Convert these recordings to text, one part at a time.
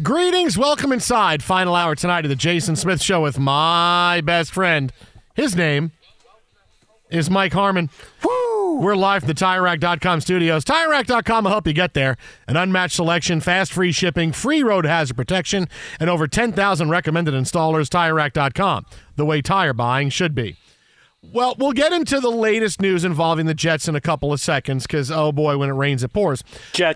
Greetings, welcome inside. Final hour tonight of the Jason Smith Show with my best friend. His name is Mike Harmon. Woo! We're live from the TireRack.com studios. TireRack.com will help you get there. An unmatched selection, fast free shipping, free road hazard protection, and over 10,000 recommended installers. TireRack.com, the way tire buying should be. Well, we'll get into the latest news involving the Jets in a couple of seconds because, oh boy, when it rains, it pours.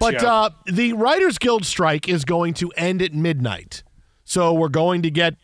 But uh, the Writers Guild strike is going to end at midnight. So we're going to get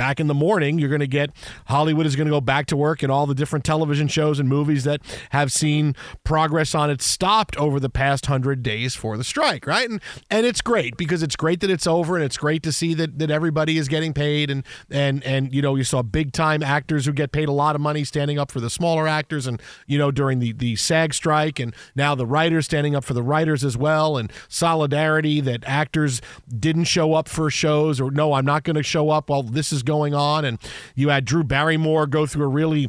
back in the morning. You're going to get Hollywood is going to go back to work, and all the different television shows and movies that have seen progress on it stopped over the past hundred days for the strike, right? And and it's great because it's great that it's over, and it's great to see that that everybody is getting paid, and and and you know you saw big time actors who get paid a lot of money standing up for the smaller actors, and you know during the the SAG strike, and now the writers standing up for the writers as well, and solidarity that actors didn't show up for shows or no, I'm not going to show up while this is going on, and you had Drew Barrymore go through a really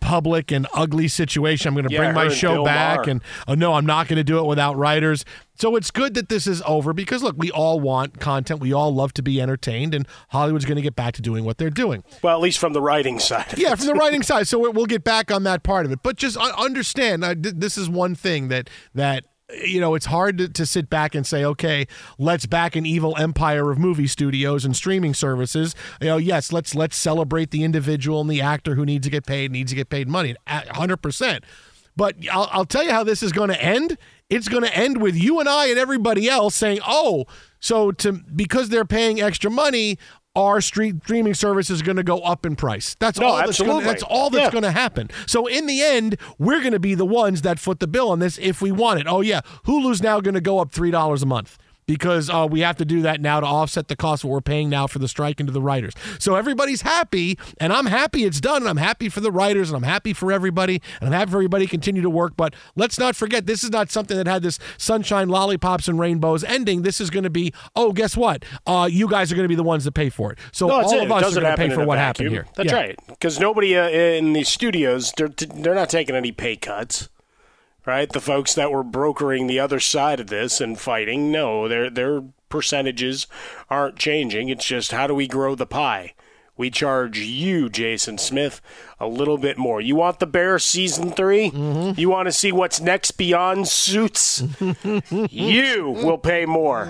public and ugly situation. I'm going to Yeah, bring my show Bill back, Maher. and oh no, I'm not going to do it without writers. So it's good that this is over because look, we all want content. We all love to be entertained, and Hollywood's going to get back to doing what they're doing. Well, at least from the writing side. Yeah, from the writing side. So we'll get back on that part of it. But just un- understand, uh, th- this is one thing that that you know it's hard to, to sit back and say, okay, let's back an evil empire of movie studios and streaming services. You know, yes, let's let's celebrate the individual and the actor who needs to get paid, needs to get paid money, hundred percent. But I'll, I'll tell you how this is going to end. It's going to end with you and I and everybody else saying, "Oh, so to because they're paying extra money, our street streaming service is going to go up in price." That's No, all. That's, gonna, absolutely. that's all that's Yeah. going to happen. So in the end, we're going to be the ones that foot the bill on this if we want it. Oh yeah, Hulu's now going to go up three dollars a month. Because uh, we have to do that now to offset the cost what we're paying now for the strike and to the writers. So everybody's happy, and I'm happy it's done, and I'm happy for the writers, and I'm happy for everybody, and I'm happy for everybody to continue to work. But let's not forget, this is not something that had this sunshine, lollipops, and rainbows ending. This is going to be, oh, guess what? Uh, you guys are going to be the ones that pay for it. So No, all it. of us are going to pay for what vacuum. happened here. That's Yeah. right. Because nobody uh, in these studios, they're they're not taking any pay cuts, right? The folks that were brokering the other side of this and fighting, no, their their percentages aren't changing. It's just how do we grow the pie? We charge you, Jason Smith, a little bit more. You want the Bear season 3 Mm-hmm. You want to see what's next beyond suits? you will pay more.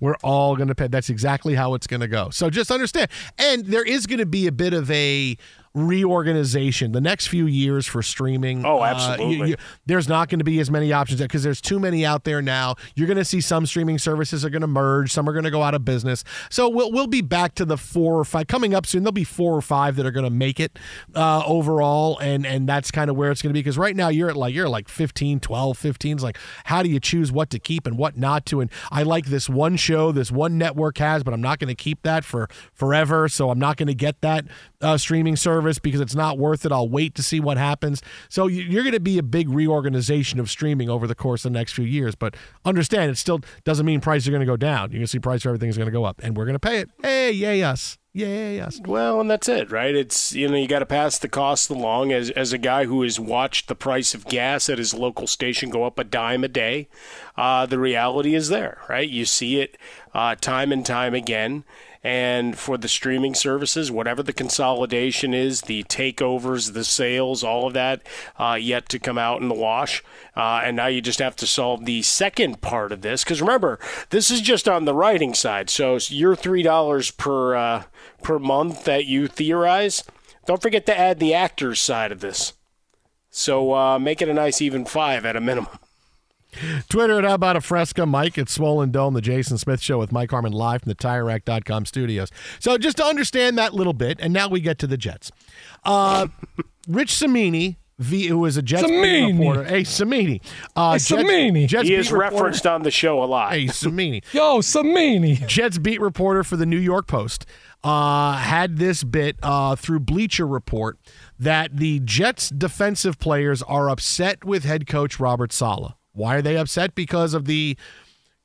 We're all going to pay. That's exactly how it's going to go. So just understand. And there is going to be a bit of a reorganization the next few years for streaming. Oh, uh, absolutely. there's not going to be as many options because there's too many out there now. You're going to see some streaming services are going to merge, some are going to go out of business. So we'll we'll be back to the four or five coming up soon. There'll be four or five that are going to make it uh, overall, and and that's kind of where it's going to be because right now you're at like you're at like 15, 12, 15. It's like how do you choose what to keep and what not to? And I like this one show, this one network has, but I'm not going to keep that for forever. So I'm not going to get that uh, streaming service because it's not worth it. I'll wait to see what happens. So you- you're going to be a big reorganization of streaming over the course of the next few years. But understand, it still doesn't mean prices are going to go down. You're going to see price for everything is going to go up, and we're going to pay it. Hey, yay us, yay us. Well, and that's it, right? It's you know you got to pass the cost along. As as a guy who has watched the price of gas at his local station go up a dime a day, uh, the reality is there, right? You see it uh, time and time again. And for the streaming services, whatever the consolidation is, the takeovers, the sales, all of that uh, yet to come out in the wash. Uh, and now you just have to solve the second part of this. Because remember, this is just on the writing side. So your three dollars per uh, per month that you theorize, don't forget to add the actors side of this. So uh, make it a nice even five at a minimum. Twitter at How About a Fresca. Mike at Swollen Dome, the Jason Smith Show with Mike Harmon live from the TireRack.com studios. So just to understand that little bit, and now we get to the Jets. Uh, Rich Cimini, v, who is a Jets beat Cimini. reporter. Hey, Cimini. Uh, Hey, Cimini. Jets He beat is reporter- referenced on the show a lot. Hey, Cimini. Yo, Cimini. Jets beat reporter for the New York Post uh, had this bit uh, through Bleacher Report that the Jets defensive players are upset with head coach Robert Saleh. Why are they upset? Because of the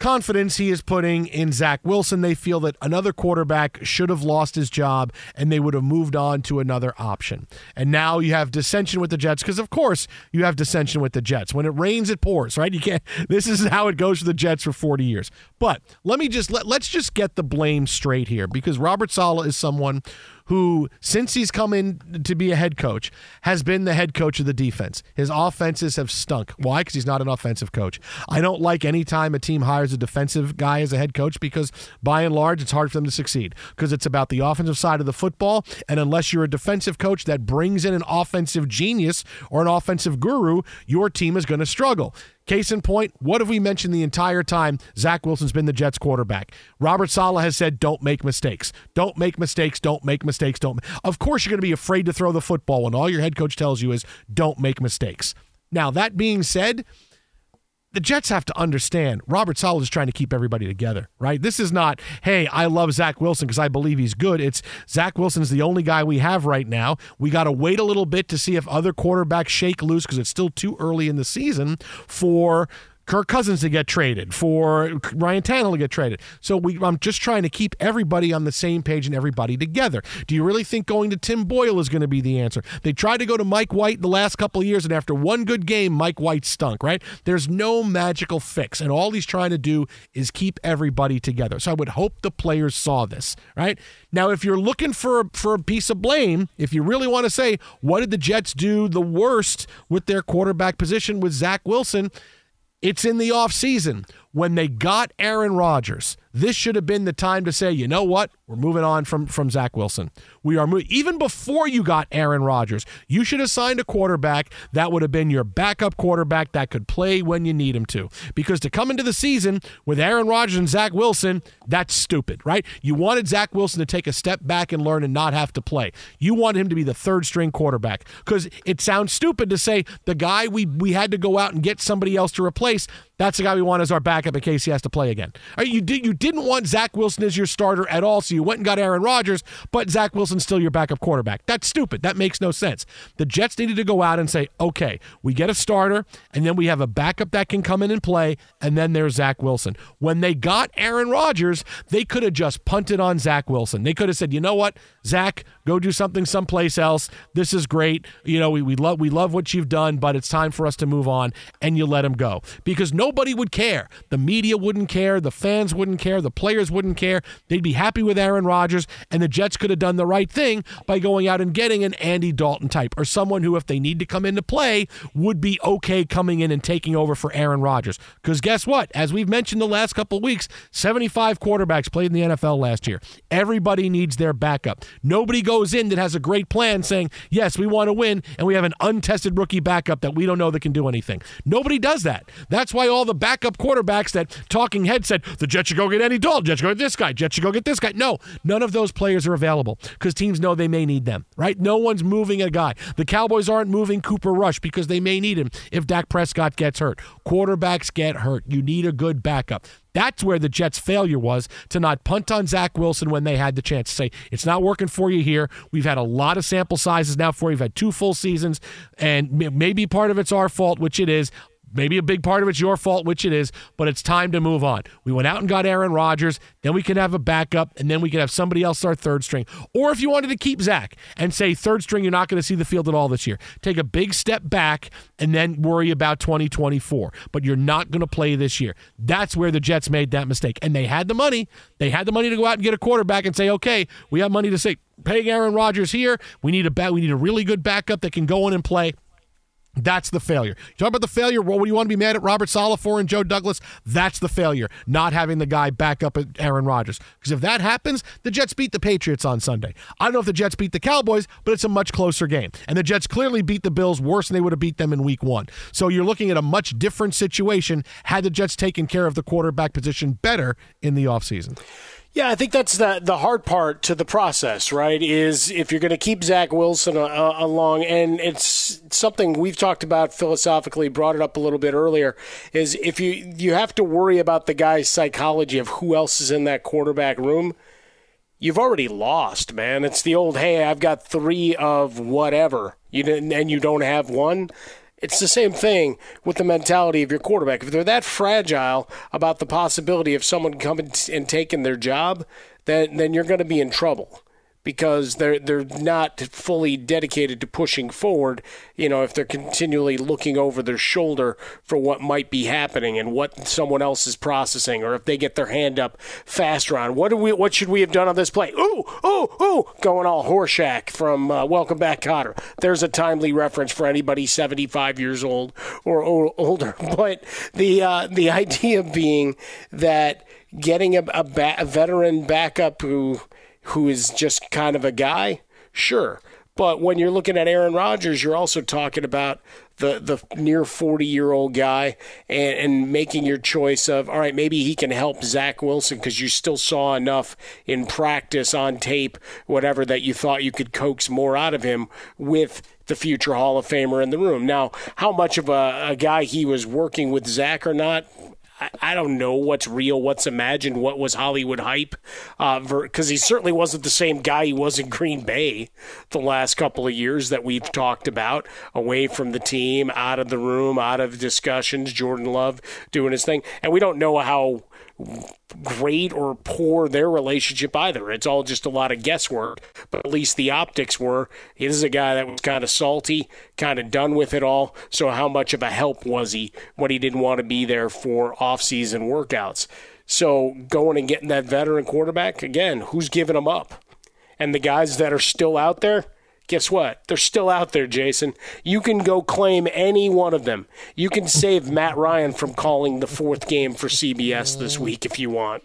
confidence he is putting in Zach Wilson. They feel that another quarterback should have lost his job and they would have moved on to another option. And now you have dissension with the Jets because, of course, you have dissension with the Jets. When it rains, it pours, right? You can't. This is how it goes for the Jets for 40 years. But let me just let, let's just get the blame straight here because Robert Saleh is someone who, since he's come in to be a head coach, has been the head coach of the defense. His offenses have stunk. Why? Because he's not an offensive coach. I don't like any time a team hires a defensive guy as a head coach because, by and large, it's hard for them to succeed because it's about the offensive side of the football. And unless you're a defensive coach that brings in an offensive genius or an offensive guru, your team is going to struggle. Case in point, what have we mentioned the entire time Zach Wilson's been the Jets quarterback? Robert Saleh has said, don't make mistakes. Don't make mistakes. Don't make mistakes. Don't. Of course, you're going to be afraid to throw the football when all your head coach tells you is, don't make mistakes. Now, that being said, the Jets have to understand Robert Saleh is trying to keep everybody together, right? This is not, hey, I love Zach Wilson because I believe he's good. It's Zach Wilson's the only guy we have right now. We got to wait a little bit to see if other quarterbacks shake loose because it's still too early in the season for Kirk Cousins to get traded, for Ryan Tannehill to get traded. So we, I'm just trying to keep everybody on the same page and everybody together. Do you really think going to Tim Boyle is going to be the answer? They tried to go to Mike White the last couple of years, and after one good game, Mike White stunk, right? There's no magical fix, and all he's trying to do is keep everybody together. So I would hope the players saw this, right? Now, if you're looking for for a piece of blame, if you really want to say what did the Jets do the worst with their quarterback position with Zach Wilson, it's in the offseason when they got Aaron Rodgers. This should have been the time to say, you know what? We're moving on from, from Zach Wilson. We are moving. Even before you got Aaron Rodgers, you should have signed a quarterback that would have been your backup quarterback that could play when you need him to. Because to come into the season with Aaron Rodgers and Zach Wilson, that's stupid, right? You wanted Zach Wilson to take a step back and learn and not have to play. You wanted him to be the third string quarterback because it sounds stupid to say the guy we, we had to go out and get somebody else to replace. That's the guy we want as our backup in case he has to play again. Right, You did you didn't want Zach Wilson as your starter at all, so you went and got Aaron Rodgers, but Zach Wilson's still your backup quarterback. That's stupid. That makes no sense. The Jets needed to go out and say, okay, we get a starter, and then we have a backup that can come in and play, and then there's Zach Wilson. When they got Aaron Rodgers, they could have just punted on Zach Wilson. They could have said, you know what, Zach, go do something someplace else. This is great. You know, we, we love we love what you've done, but it's time for us to move on, and you let him go because nobody would care. The media wouldn't care. The fans wouldn't care. The players wouldn't care. They'd be happy with Aaron Rodgers, and the Jets could have done the right thing by going out and getting an Andy Dalton type or someone who, if they need to come into play, would be okay coming in and taking over for Aaron Rodgers. Because guess what? As we've mentioned the last couple weeks, 75 quarterbacks played in the NFL last year. Everybody needs their backup. Nobody goes in that has a great plan saying, yes, we want to win, and we have an untested rookie backup that we don't know that can do anything. Nobody does that. That's why all the backup quarterbacks that talking head said, the Jets should go get Andy Dalton, Jets should go get this guy, Jets should go get this guy. No, none of those players are available because teams know they may need them, right? No one's moving a guy. The Cowboys aren't moving Cooper Rush because they may need him if Dak Prescott gets hurt. Quarterbacks get hurt. You need a good backup. That's where the Jets' failure was to not punt on Zach Wilson when they had the chance to say, it's not working for you here. We've had a lot of sample sizes now for you. We've had two full seasons, and maybe part of it's our fault, which it is. Maybe a big part of it's your fault, which it is, but it's time to move on. We went out and got Aaron Rodgers, then we can have a backup, and then we can have somebody else start third string. Or if you wanted to keep Zach and say third string, you're not going to see the field at all this year. Take a big step back and then worry about 2024. But you're not going to play this year. That's where the Jets made that mistake. And they had the money. They had the money to go out and get a quarterback and say, okay, we have money to say, paying Aaron Rodgers here. We need a bat. We need a really good backup that can go in and play. That's the failure. You talk about the failure. What do you want to be mad at Robert Saleh for and Joe Douglas? That's the failure. Not having the guy back up at Aaron Rodgers. Because if that happens, the Jets beat the Patriots on Sunday. I don't know if the Jets beat the Cowboys, but it's a much closer game. And the Jets clearly beat the Bills worse than they would have beat them in week one. So you're looking at a much different situation had the Jets taken care of the quarterback position better in the offseason. Yeah, I think that's the the hard part to the process, right? Is if you're going to keep Zach Wilson uh, uh, along, and it's something we've talked about philosophically, brought it up a little bit earlier. Is if you you have to worry about the guy's psychology of who else is in that quarterback room. You've already lost, man. It's the old, hey, I've got three of whatever, you didn't, and you don't have one. It's the same thing with the mentality of your quarterback. If they're that fragile about the possibility of someone coming and taking their job, then then you're going to be in trouble because they're they're not fully dedicated to pushing forward. You know, if they're continually looking over their shoulder for what might be happening and what someone else is processing, or if they get their hand up faster on what do we what should we have done on this play? Ooh, ooh, ooh, going all Horshack from uh, Welcome Back, Kotter. There's a timely reference for anybody 75 years old or, older. But the uh, the idea being that getting a, a, ba- a veteran backup who who is just kind of a guy, sure. But when you're looking at Aaron Rodgers, you're also talking about the, the near 40 year old guy and, and making your choice of, all right, maybe he can help Zach Wilson because you still saw enough in practice, on tape, whatever, that you thought you could coax more out of him with the future Hall of Famer in the room. Now, how much of a, a guy he was working with Zach or not, I, don't know what's real, what's imagined, what was Hollywood hype, because uh, he certainly wasn't the same guy he was in Green Bay the last couple of years that we've talked about, away from the team, out of the room, out of discussions. Jordan Love doing his thing, and we don't know how great or poor their relationship either. It's all just a lot of guesswork. But at least the optics were he is a guy that was kind of salty, kind of done with it all. So how much of a help was he when he didn't want to be there for off-season workouts? So going and getting that veteran quarterback again, who's giving him up? And the guys that are still out there, guess what? They're still out there, Jason. You can go claim any one of them. You can save Matt Ryan from calling the fourth game for CBS this week if you want.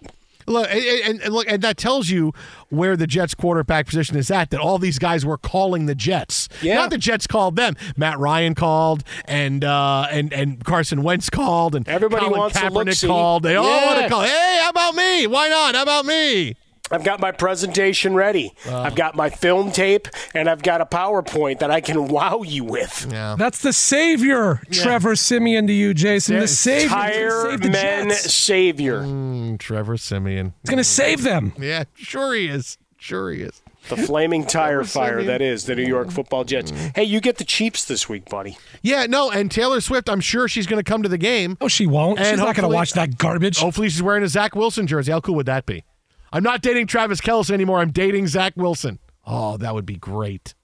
Look, and, and, look, and that tells you where the Jets quarterback position is at. That all these guys were calling the Jets. Yeah. Not the Jets called them. Matt Ryan called, and uh, and and Carson Wentz called, and everybody Colin wants Kaepernick to called. They yeah. all want to call. Hey, how about me? Why not? How about me? I've got my presentation ready. Uh, I've got my film tape, and I've got a PowerPoint that I can wow you with. Yeah. That's the savior, yeah. Trevor Siemian to you, Jason. The savior. Tire the men Jets. savior. Mm, Trevor Siemian. He's going to save them. Yeah, sure he is. Sure he is. The flaming tire fire that is the New York Football Jets. Hey, you get the Chiefs this week, buddy. Yeah, no, and Taylor Swift, I'm sure she's going to come to the game. Oh, she won't. And she's not going to watch that garbage. Hopefully, she's wearing a Zach Wilson jersey. How cool would that be? I'm not dating Travis Kelce anymore. I'm dating Zach Wilson. Oh, that would be great.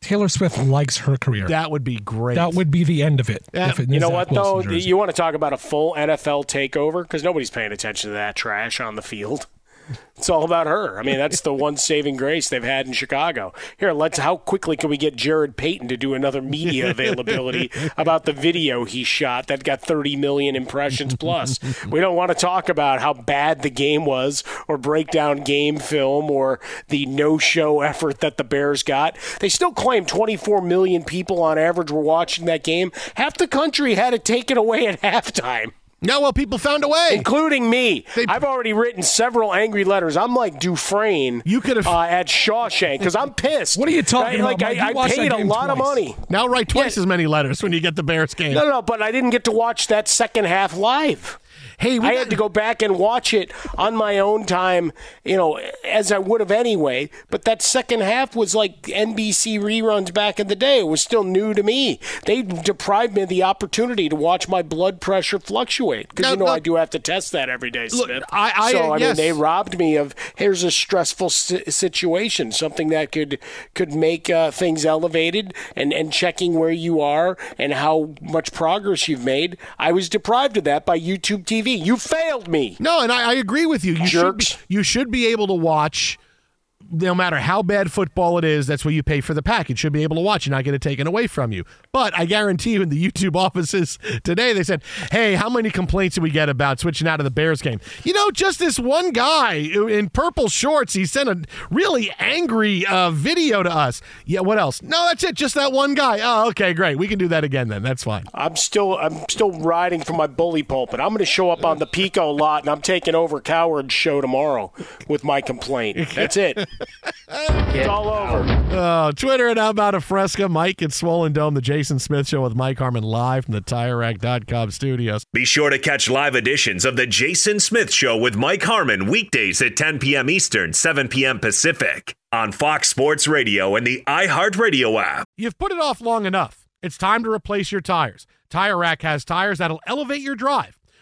Taylor Swift likes her career. That would be great. That would be the end of it. Yeah. it you know Zach what, Wilson though? jersey. You want to talk about a full NFL takeover? Because nobody's paying attention to that trash on the field. It's all about her. I mean, that's the one saving grace they've had in Chicago. Here, let's. How quickly can we get Jared Payton to do another media availability about the video he shot that got 30 million impressions plus? we don't want to talk about how bad the game was, or break down game film, or the no-show effort that the Bears got. They still claim 24 million people on average were watching that game. Half the country had it taken away at halftime No, well, people found a way. including me. They- I've already written several angry letters. I'm like Dufresne. You could've- uh, at Shawshank because I'm pissed. What are you talking Right? about, Like I, I paid a lot of money. Now write twice Yeah. as many letters when you get the Bears game. No, no, but I didn't get to watch that second half live. Hey, we I had to go back and watch it on my own time, you know, as I would have anyway. But that second half was like NBC reruns back in the day. It was still new to me. They deprived me of the opportunity to watch my blood pressure fluctuate because No, you know no. I do have to test that every day, Look, Smith. I- I- so I yes. mean, they robbed me of here's a stressful si- situation, something that could could make uh, things elevated, and and checking where you are and how much progress you've made. I was deprived of that by YouTube TV. You failed me. No, and I, I agree with you. You should be, Jerks. you should be able to watch. No matter how bad football it is, that's what you pay for the package. Should be able to watch and not get it taken away from you. But I guarantee you, in the YouTube offices today, they said, "Hey, how many complaints did we get about switching out of the Bears game?" You know, just this one guy in purple shorts. He sent a really angry uh, video to us. Yeah, what else? No, that's it. Just that one guy. Oh, okay, great. We can do that again then. That's fine. I'm still I'm still riding for my bully pulpit. I'm going to show up on the Pico lot, and I'm taking over Cowherd's show tomorrow with my complaint. That's it. It's all over. Oh, Twitter and How About a Fresca. Mike at Swollen Dome, the Jason Smith Show with Mike Harmon live from the TireRack.com studios. Be sure to catch live editions of The Jason Smith Show with Mike Harmon weekdays at 10 p.m. Eastern, 7 p.m. Pacific on Fox Sports Radio and the iHeartRadio app. You've put it off long enough. It's time to replace your tires. Tire Rack has tires that'll elevate your drive.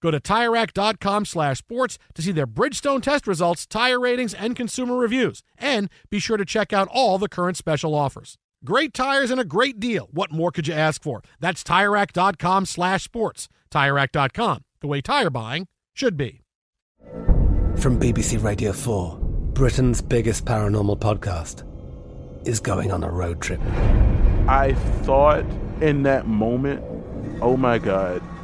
Go to TireRack.com slash sports to see their Bridgestone test results, tire ratings, and consumer reviews. And be sure to check out all the current special offers. Great tires and a great deal. What more could you ask for? That's TireRack.com slash sports. TireRack.com, the way tire buying should be. From BBC Radio 4, Britain's biggest paranormal podcast is going on a road trip. I thought in that moment, oh my God,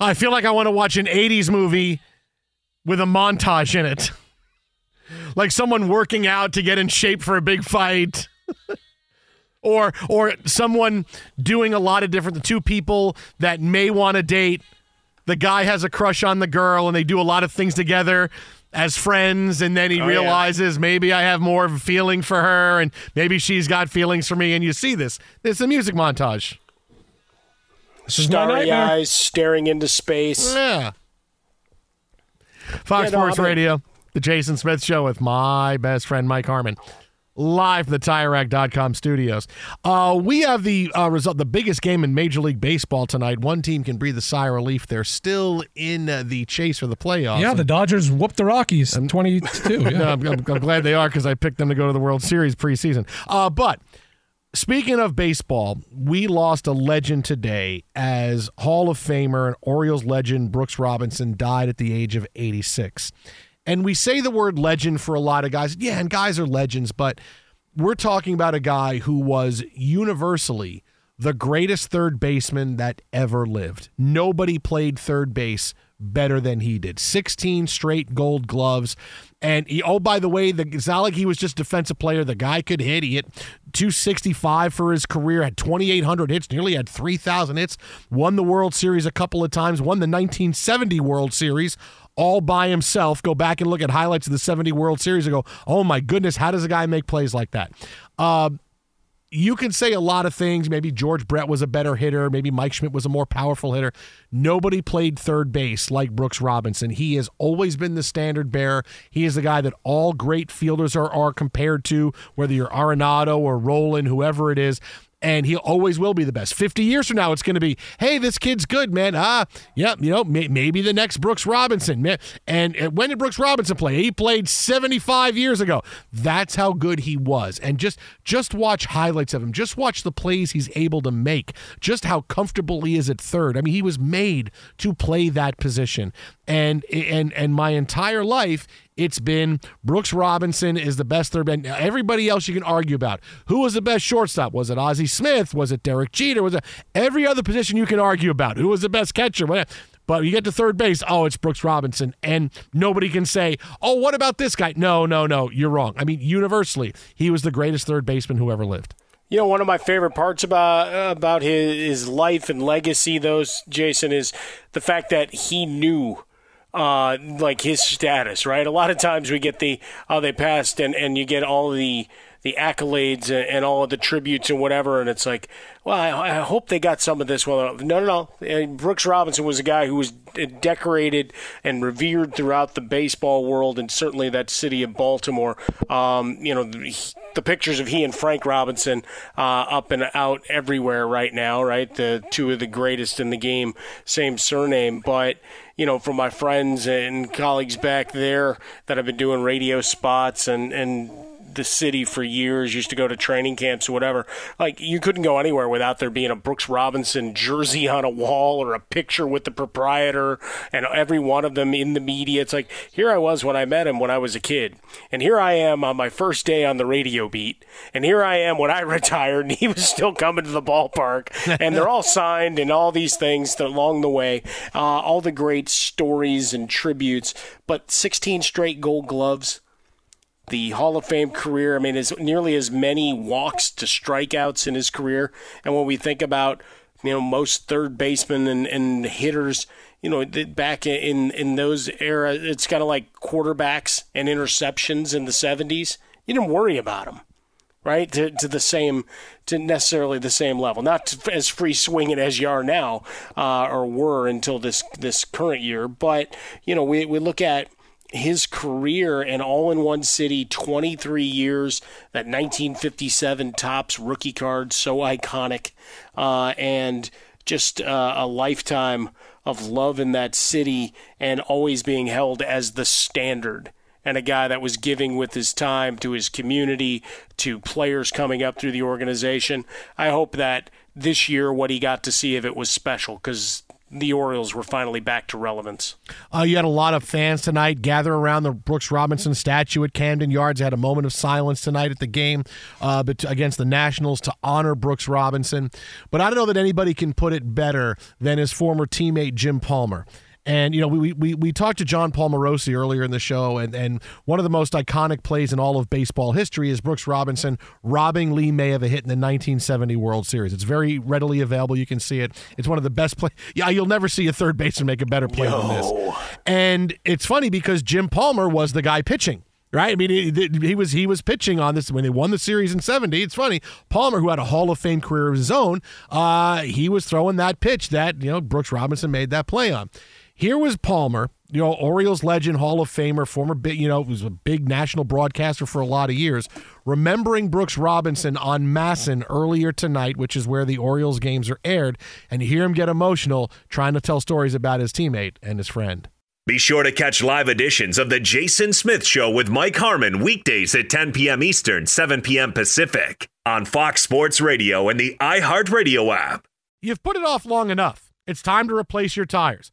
I feel like I want to watch an 80s movie with a montage in it. like someone working out to get in shape for a big fight. or or someone doing a lot of different the two people that may want to date. The guy has a crush on the girl and they do a lot of things together as friends and then he Oh, yeah. realizes maybe I have more of a feeling for her and maybe she's got feelings for me and you see this. It's a music montage. This is my starry eyes, staring into space. Yeah. Fox Yeah, no, Sports I'm. Radio, the Jason Smith Show with my best friend Mike Harmon, live from the TireRack.com studios. Uh, we have the uh, result, the biggest game in Major League Baseball tonight. One team can breathe a sigh of relief. They're still in uh, the chase for the playoffs. Yeah, the Dodgers whooped the Rockies 22. No, Yeah. I'm, I'm- I'm glad they are because I picked them to go to the World Series preseason. Uh, but speaking of baseball, we lost a legend today as Hall of Famer and Orioles legend Brooks Robinson died at the age of 86. And we say the word legend for a lot of guys. Yeah, and guys are legends, but we're talking about a guy who was universally the greatest third baseman that ever lived. Nobody played third base better than he did. 16 straight gold gloves. And he, oh, by the way, the, it's not like he was just defensive player. The guy could hit. He hit 265 for his career, had 2,800 hits, nearly had 3,000 hits, won the World Series a couple of times, won the 1970 World Series all by himself. Go back and look at highlights of the 70 World Series and go, oh my goodness, how does a guy make plays like that? Uh, you can say a lot of things. Maybe George Brett was a better hitter. Maybe Mike Schmidt was a more powerful hitter. Nobody played third base like Brooks Robinson. He has always been the standard bearer. He is the guy that all great fielders are, are compared to, whether you're Arenado or Rolen, whoever it is. And he always will be the best. 50 years from now, it's going to be, hey, this kid's good, man. Ah, yeah, you know, may, maybe the next Brooks Robinson. Ma- And, and when did Brooks Robinson play? He played 75 years ago. That's how good he was. And just just watch highlights of him. Just watch the plays he's able to make. Just how comfortable he is at third. I mean, he was made to play that position. And and and my entire life, it's been Brooks Robinson is the best third man. Everybody else you can argue about. Who was the best shortstop? Was it Ozzie Smith? Was it Derek Jeter? Was it every other position you can argue about? Who was the best catcher? But you get to third base, oh, it's Brooks Robinson. And nobody can say, oh, what about this guy? No, no, no, you're wrong. I mean, universally, he was the greatest third baseman who ever lived. You know, one of my favorite parts about about his, his life and legacy, those Jason, is the fact that he knew. Uh, like his status, right? A lot of times we get the oh they passed and, and you get all the the accolades and, and all of the tributes and whatever, and it's like, well, I, I hope they got some of this. Well, no, no, no. And Brooks Robinson was a guy who was decorated and revered throughout the baseball world, and certainly that city of Baltimore. Um, you know, the, the pictures of he and Frank Robinson uh, up and out everywhere right now, right? The two of the greatest in the game, same surname, but you know, from my friends and colleagues back there that have been doing radio spots and and the city for years, used to go to training camps or whatever. Like you couldn't go anywhere without there being a Brooks Robinson jersey on a wall or a picture with the proprietor and every one of them in the media. It's like here I was when I met him when I was a kid. And here I am on my first day on the radio beat. And here I am when I retired and he was still coming to the ballpark. And they're all signed and all these things along the way. Uh, all the great stories and tributes. But 16 straight gold gloves the Hall of Fame career. I mean, is nearly as many walks to strikeouts in his career. And when we think about, you know, most third basemen and, and hitters, you know, back in in those era, it's kind of like quarterbacks and interceptions in the '70s. You didn't worry about them, right? To, to the same, to necessarily the same level, not as free swinging as you are now, uh, or were until this this current year. But you know, we we look at his career and all in one city 23 years that 1957 tops rookie card so iconic uh, and just uh, a lifetime of love in that city and always being held as the standard and a guy that was giving with his time to his community to players coming up through the organization. I hope that this year what he got to see of it was special because the Orioles were finally back to relevance. Uh, you had a lot of fans tonight gather around the Brooks Robinson statue at Camden Yards. They had a moment of silence tonight at the game uh, against the Nationals to honor Brooks Robinson. But I don't know that anybody can put it better than his former teammate Jim Palmer. And you know, we, we we talked to Jon Paul Morosi earlier in the show, and, and one of the most iconic plays in all of baseball history is Brooks Robinson robbing Lee May of a hit in the 1970 World Series. It's very readily available; you can see it. It's one of the best play. Yeah, you'll never see a third baseman make a better play Yo. than this. And it's funny because Jim Palmer was the guy pitching Right, I mean, he, he, was he was pitching on this when they won the series in '70. It's funny, Palmer, who had a Hall of Fame career of his own, uh, he was throwing that pitch that you know Brooks Robinson made that play on. Here was Palmer, you know, Orioles legend, Hall of Famer, former big, you know, was a big national broadcaster for a lot of years. Remembering Brooks Robinson on MASN earlier tonight, which is where the Orioles games are aired, and you hear him get emotional trying to tell stories about his teammate and his friend. Be sure to catch live editions of The Jason Smith Show with Mike Harmon weekdays at 10 p.m. Eastern, 7 p.m. Pacific on Fox Sports Radio and the iHeartRadio app. You've put it off long enough. It's time to replace your tires.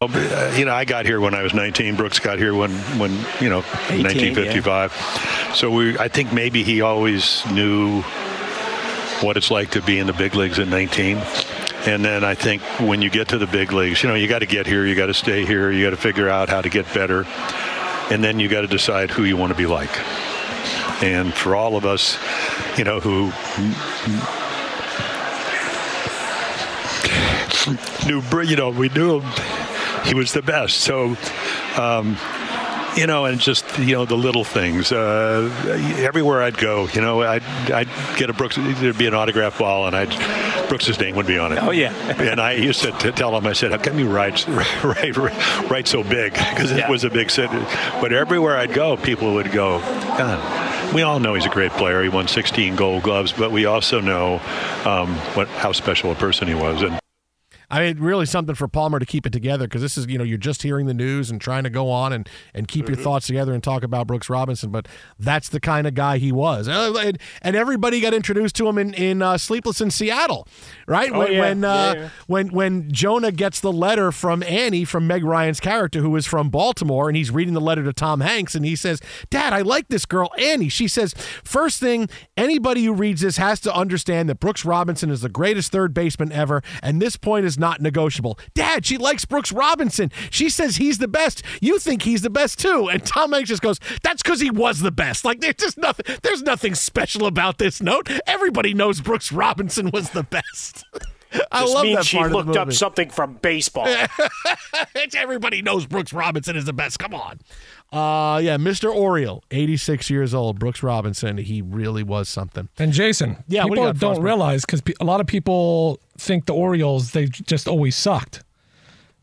Uh, you know, I got here when I was 19. Brooks got here when, when you know, 18, 1955. Yeah. So we, I think maybe he always knew what it's like to be in the big leagues at 19. And then I think when you get to the big leagues, you know, you got to get here, you got to stay here, you got to figure out how to get better, and then you got to decide who you want to be like. And for all of us, you know, who knew, you know, we knew him he was the best. So, um, you know, and just you know the little things. Uh, everywhere I'd go, you know, I'd, I'd get a Brooks. There'd be an autograph ball, and I'd Brooks's name would be on it. Oh yeah. and I used to, tell him, I said, "How come you write write write so big?" Because it yeah. was a big city. But everywhere I'd go, people would go, God. We all know he's a great player. He won 16 Gold Gloves, but we also know um, what how special a person he was. And I mean, really something for Palmer to keep it together because this is, you know, you're just hearing the news and trying to go on and, and keep mm-hmm. your thoughts together and talk about Brooks Robinson. But that's the kind of guy he was. And, and everybody got introduced to him in, in uh, Sleepless in Seattle, right? Oh, when yeah. when, uh, yeah, yeah. when when Jonah gets the letter from Annie, from Meg Ryan's character, who is from Baltimore, and he's reading the letter to Tom Hanks, and he says, Dad, I like this girl, Annie. She says, First thing, anybody who reads this has to understand that Brooks Robinson is the greatest third baseman ever, and this point is not negotiable. Dad, she likes Brooks Robinson. She says he's the best. You think he's the best too. And Tom Hanks just goes, That's because he was the best. Like there's just nothing there's nothing special about this note. Everybody knows Brooks Robinson was the best. I this love means that she part looked of the up something from baseball. Everybody knows Brooks Robinson is the best. Come on. Uh, yeah, Mr. Oriole, 86 years old. Brooks Robinson, he really was something. And Jason, Yeah, what do people don't realize because a lot of people think the Orioles they just always sucked.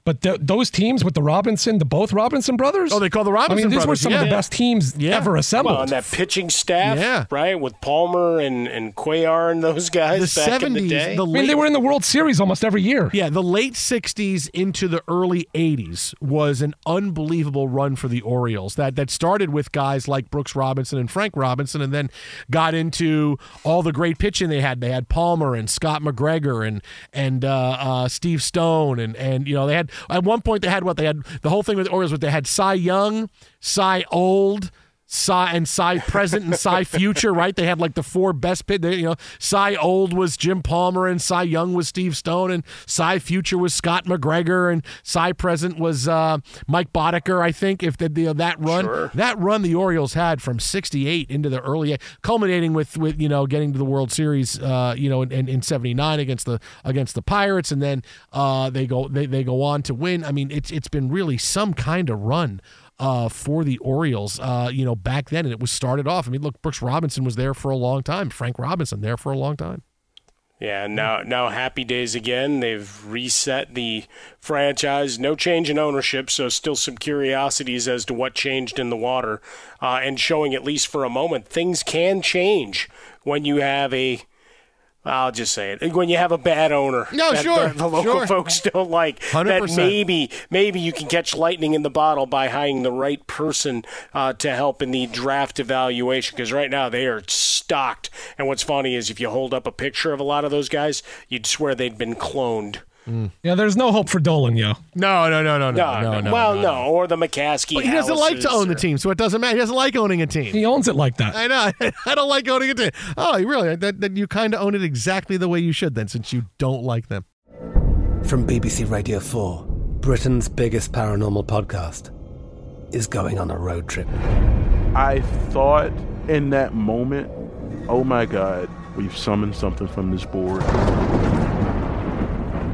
But th- those teams with the Robinson, the both Robinson brothers. Oh, they call the Robinson I mean, these were brothers, some of the best teams Yeah. ever assembled. Well, and that pitching staff, Yeah. right, with Palmer and and Cuellar and those guys The back in the 70s, day. the I mean, they were in the World Series almost every year. Yeah, the late 60s into the early 80s was an unbelievable run for the Orioles. That that started with guys like Brooks Robinson and Frank Robinson and then got into all the great pitching they had. They had Palmer and Scott McGregor and and uh, uh, Steve Stone and and you know they had at one point they had what? They had the whole thing with the Orioles was they had Cy Young, Cy Old, Cy and Cy present and Cy future, right? They had like the four best pit. They, you know, Cy old was Jim Palmer, and Cy young was Steve Stone, and Cy future was Scott McGregor, and Cy present was uh, Mike Boddicker. I think if the, the that run Sure. that run the Orioles had from '68 into the early, culminating with with you know getting to the World Series, uh, you know, in, in, in '79 against the against the Pirates, and then uh, they go they, they go on to win. I mean, it's it's been really some kind of run uh, for the Orioles, uh, you know, back then. And it was started off. I mean, look, Brooks Robinson was there for a long time. Frank Robinson there for a long time. Yeah, now now happy days again. They've reset the franchise. No change in ownership, so still some curiosities as to what changed in the water, uh, and showing at least for a moment things can change when you have a. I'll just say it. When you have a bad owner, No, that sure, the, the local sure. folks don't like. That 100%. maybe maybe you can catch lightning in the bottle by hiring the right person uh, to help in the draft evaluation. Because right now they are stocked. And what's funny is if you hold up a picture of a lot of those guys, you'd swear they'd been cloned. Mm. Yeah, there's no hope for Dolan, yo. No, no, no, no, no, No, no, no. well, no, no, or the McCaskey. But he doesn't like to Halases own the team, so it doesn't matter. He doesn't like owning a team. He owns it like that. I know. I don't like owning a team. Oh, really? That, that you kind of own it exactly the way you should then, since you don't like them. From BBC Radio 4, Britain's biggest paranormal podcast is going on a road trip. I thought in that moment, oh my God, we've summoned something from this board.